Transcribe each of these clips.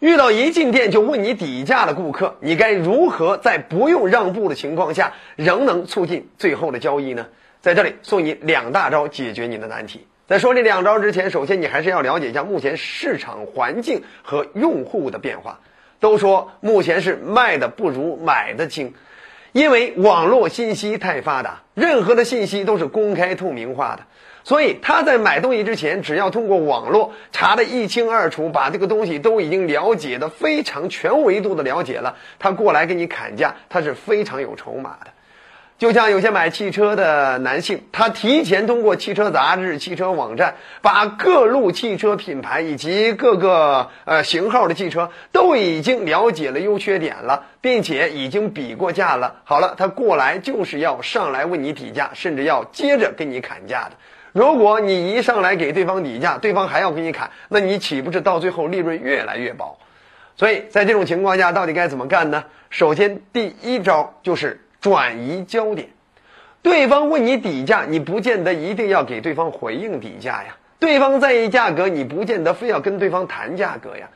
遇到一进店就问你底价的顾客，你该如何在不用让步的情况下，仍能促进最后的交易呢？在这里送你两大招解决你的难题。在说这两招之前，首先你还是要了解一下目前市场环境和用户的变化。都说目前是卖的不如买的精，因为网络信息太发达，任何的信息都是公开透明化的。所以他在买东西之前，只要通过网络查的一清二楚，把这个东西都已经了解的非常全维度的了解了，他过来给你砍价，他是非常有筹码的。就像有些买汽车的男性，他提前通过汽车杂志、汽车网站，把各路汽车品牌以及各个呃型号的汽车都已经了解了优缺点了，并且已经比过价了。好了，他过来就是要上来问你底价，甚至要接着跟你砍价的。如果你一上来给对方底价，对方还要给你砍，那你岂不是到最后利润越来越薄？所以在这种情况下，到底该怎么干呢？首先，第一招就是。转移焦点，对方问你底价，你不见得一定要给对方回应底价呀。对方在意价格，你不见得非要跟对方谈价格呀。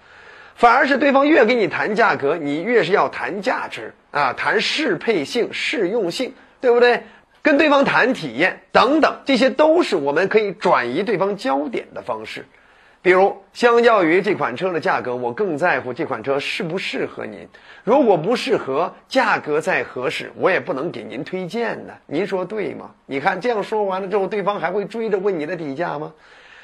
反而是对方越跟你谈价格，你越是要谈价值啊，谈适配性、适用性，对不对？跟对方谈体验等等，这些都是我们可以转移对方焦点的方式。比如，相较于这款车的价格，我更在乎这款车适不适合您。如果不适合，价格再合适，我也不能给您推荐的。您说对吗？你看这样说完了之后，对方还会追着问你的底价吗？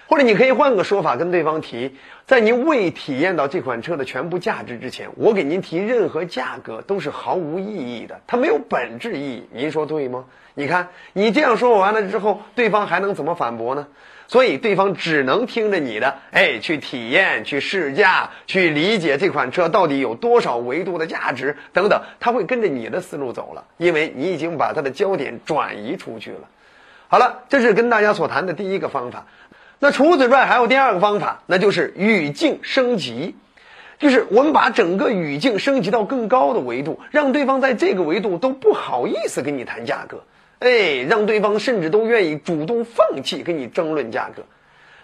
或者你可以换个说法跟对方提，在您未体验到这款车的全部价值之前，我给您提任何价格都是毫无意义的，它没有本质意义。您说对吗？你看你这样说完了之后，对方还能怎么反驳呢？所以对方只能听着你的，哎，去体验、去试驾、去理解这款车到底有多少维度的价值等等，他会跟着你的思路走了，因为你已经把他的焦点转移出去了。好了，这是跟大家所谈的第一个方法。那除此之外，还有第二个方法，那就是语境升级，就是我们把整个语境升级到更高的维度，让对方在这个维度都不好意思跟你谈价格。哎，让对方甚至都愿意主动放弃跟你争论价格，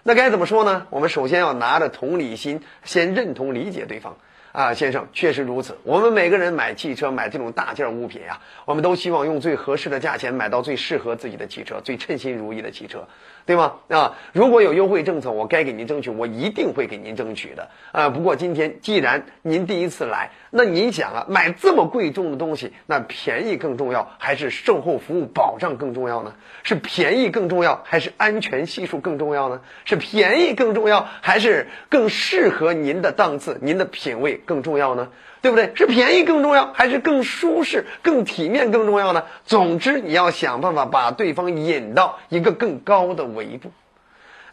那该怎么说呢？我们首先要拿着同理心，先认同理解对方。啊，先生，确实如此。我们每个人买汽车、买这种大件物品呀，我们都希望用最合适的价钱买到最适合自己的汽车、最称心如意的汽车。对吗？啊，如果有优惠政策，我该给您争取，我一定会给您争取的。啊，不过今天既然您第一次来，那您想啊，买这么贵重的东西，那便宜更重要，还是售后服务保障更重要呢？是便宜更重要，还是安全系数更重要呢？是便宜更重要，还是更适合您的档次、您的品味更重要呢？对不对？是便宜更重要，还是更舒适、更体面更重要呢？总之，你要想办法把对方引到一个更高的维度。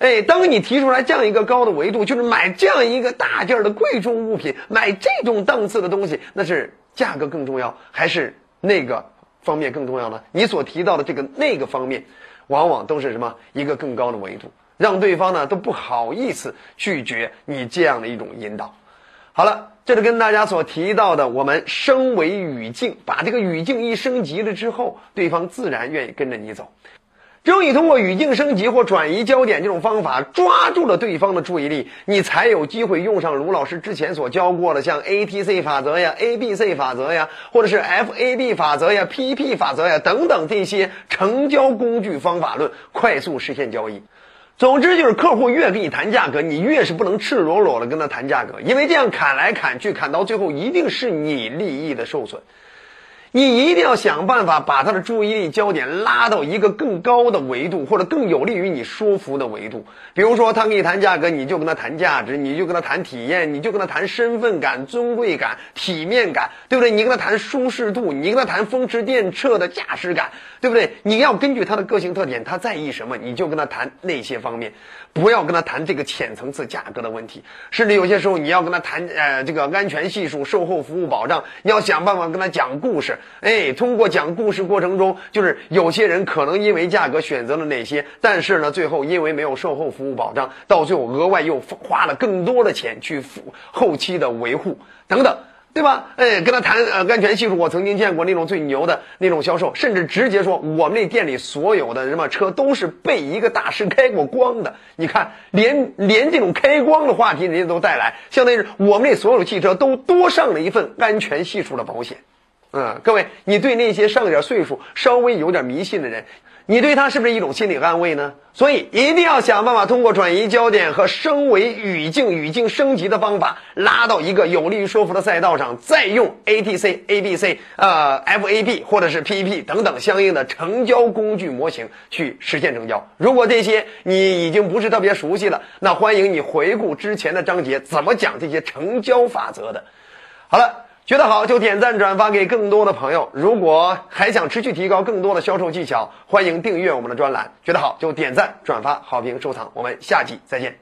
哎，当你提出来这样一个高的维度，就是买这样一个大件的贵重物品，买这种档次的东西，那是价格更重要，还是那个方面更重要呢？你所提到的这个那个方面，往往都是什么一个更高的维度，让对方呢都不好意思拒绝你这样的一种引导。好了。这是跟大家所提到的，我们升维语境，把这个语境一升级了之后，对方自然愿意跟着你走。只有你通过语境升级或转移焦点这种方法，抓住了对方的注意力，你才有机会用上卢老师之前所教过的，像 A T C 法则呀、A B C 法则呀，或者是 F A B 法则呀、P P 法则呀等等这些成交工具方法论，快速实现交易。总之就是，客户越跟你谈价格，你越是不能赤裸裸的跟他谈价格，因为这样砍来砍去，砍到最后一定是你利益的受损。你一定要想办法把他的注意力焦点拉到一个更高的维度，或者更有利于你说服的维度。比如说，他跟你谈价格，你就跟他谈价值，你就跟他谈体验，你就跟他谈身份感、尊贵感、体面感，对不对？你跟他谈舒适度，你跟他谈风驰电掣的驾驶感，对不对？你要根据他的个性特点，他在意什么，你就跟他谈那些方面，不要跟他谈这个浅层次价格的问题。甚至有些时候，你要跟他谈呃这个安全系数、售后服务保障，你要想办法跟他讲故事。哎，通过讲故事过程中，就是有些人可能因为价格选择了哪些，但是呢，最后因为没有售后服务保障，到最后额外又花了更多的钱去付后期的维护等等。对吧？哎，跟他谈呃安全系数，我曾经见过那种最牛的那种销售，甚至直接说我们那店里所有的什么车都是被一个大师开过光的。你看，连连这种开光的话题人家都带来，相当于是我们那所有汽车都多上了一份安全系数的保险。嗯，各位，你对那些上点岁数、稍微有点迷信的人。你对他是不是一种心理安慰呢？所以一定要想办法通过转移焦点和升维语境、语境升级的方法，拉到一个有利于说服的赛道上，再用 A T C、A B C、呃 F A B 或者是 PEP 等等相应的成交工具模型去实现成交。如果这些你已经不是特别熟悉了，那欢迎你回顾之前的章节怎么讲这些成交法则的。好了。觉得好就点赞转发给更多的朋友。如果还想持续提高更多的销售技巧，欢迎订阅我们的专栏。觉得好就点赞转发好评收藏。我们下期再见。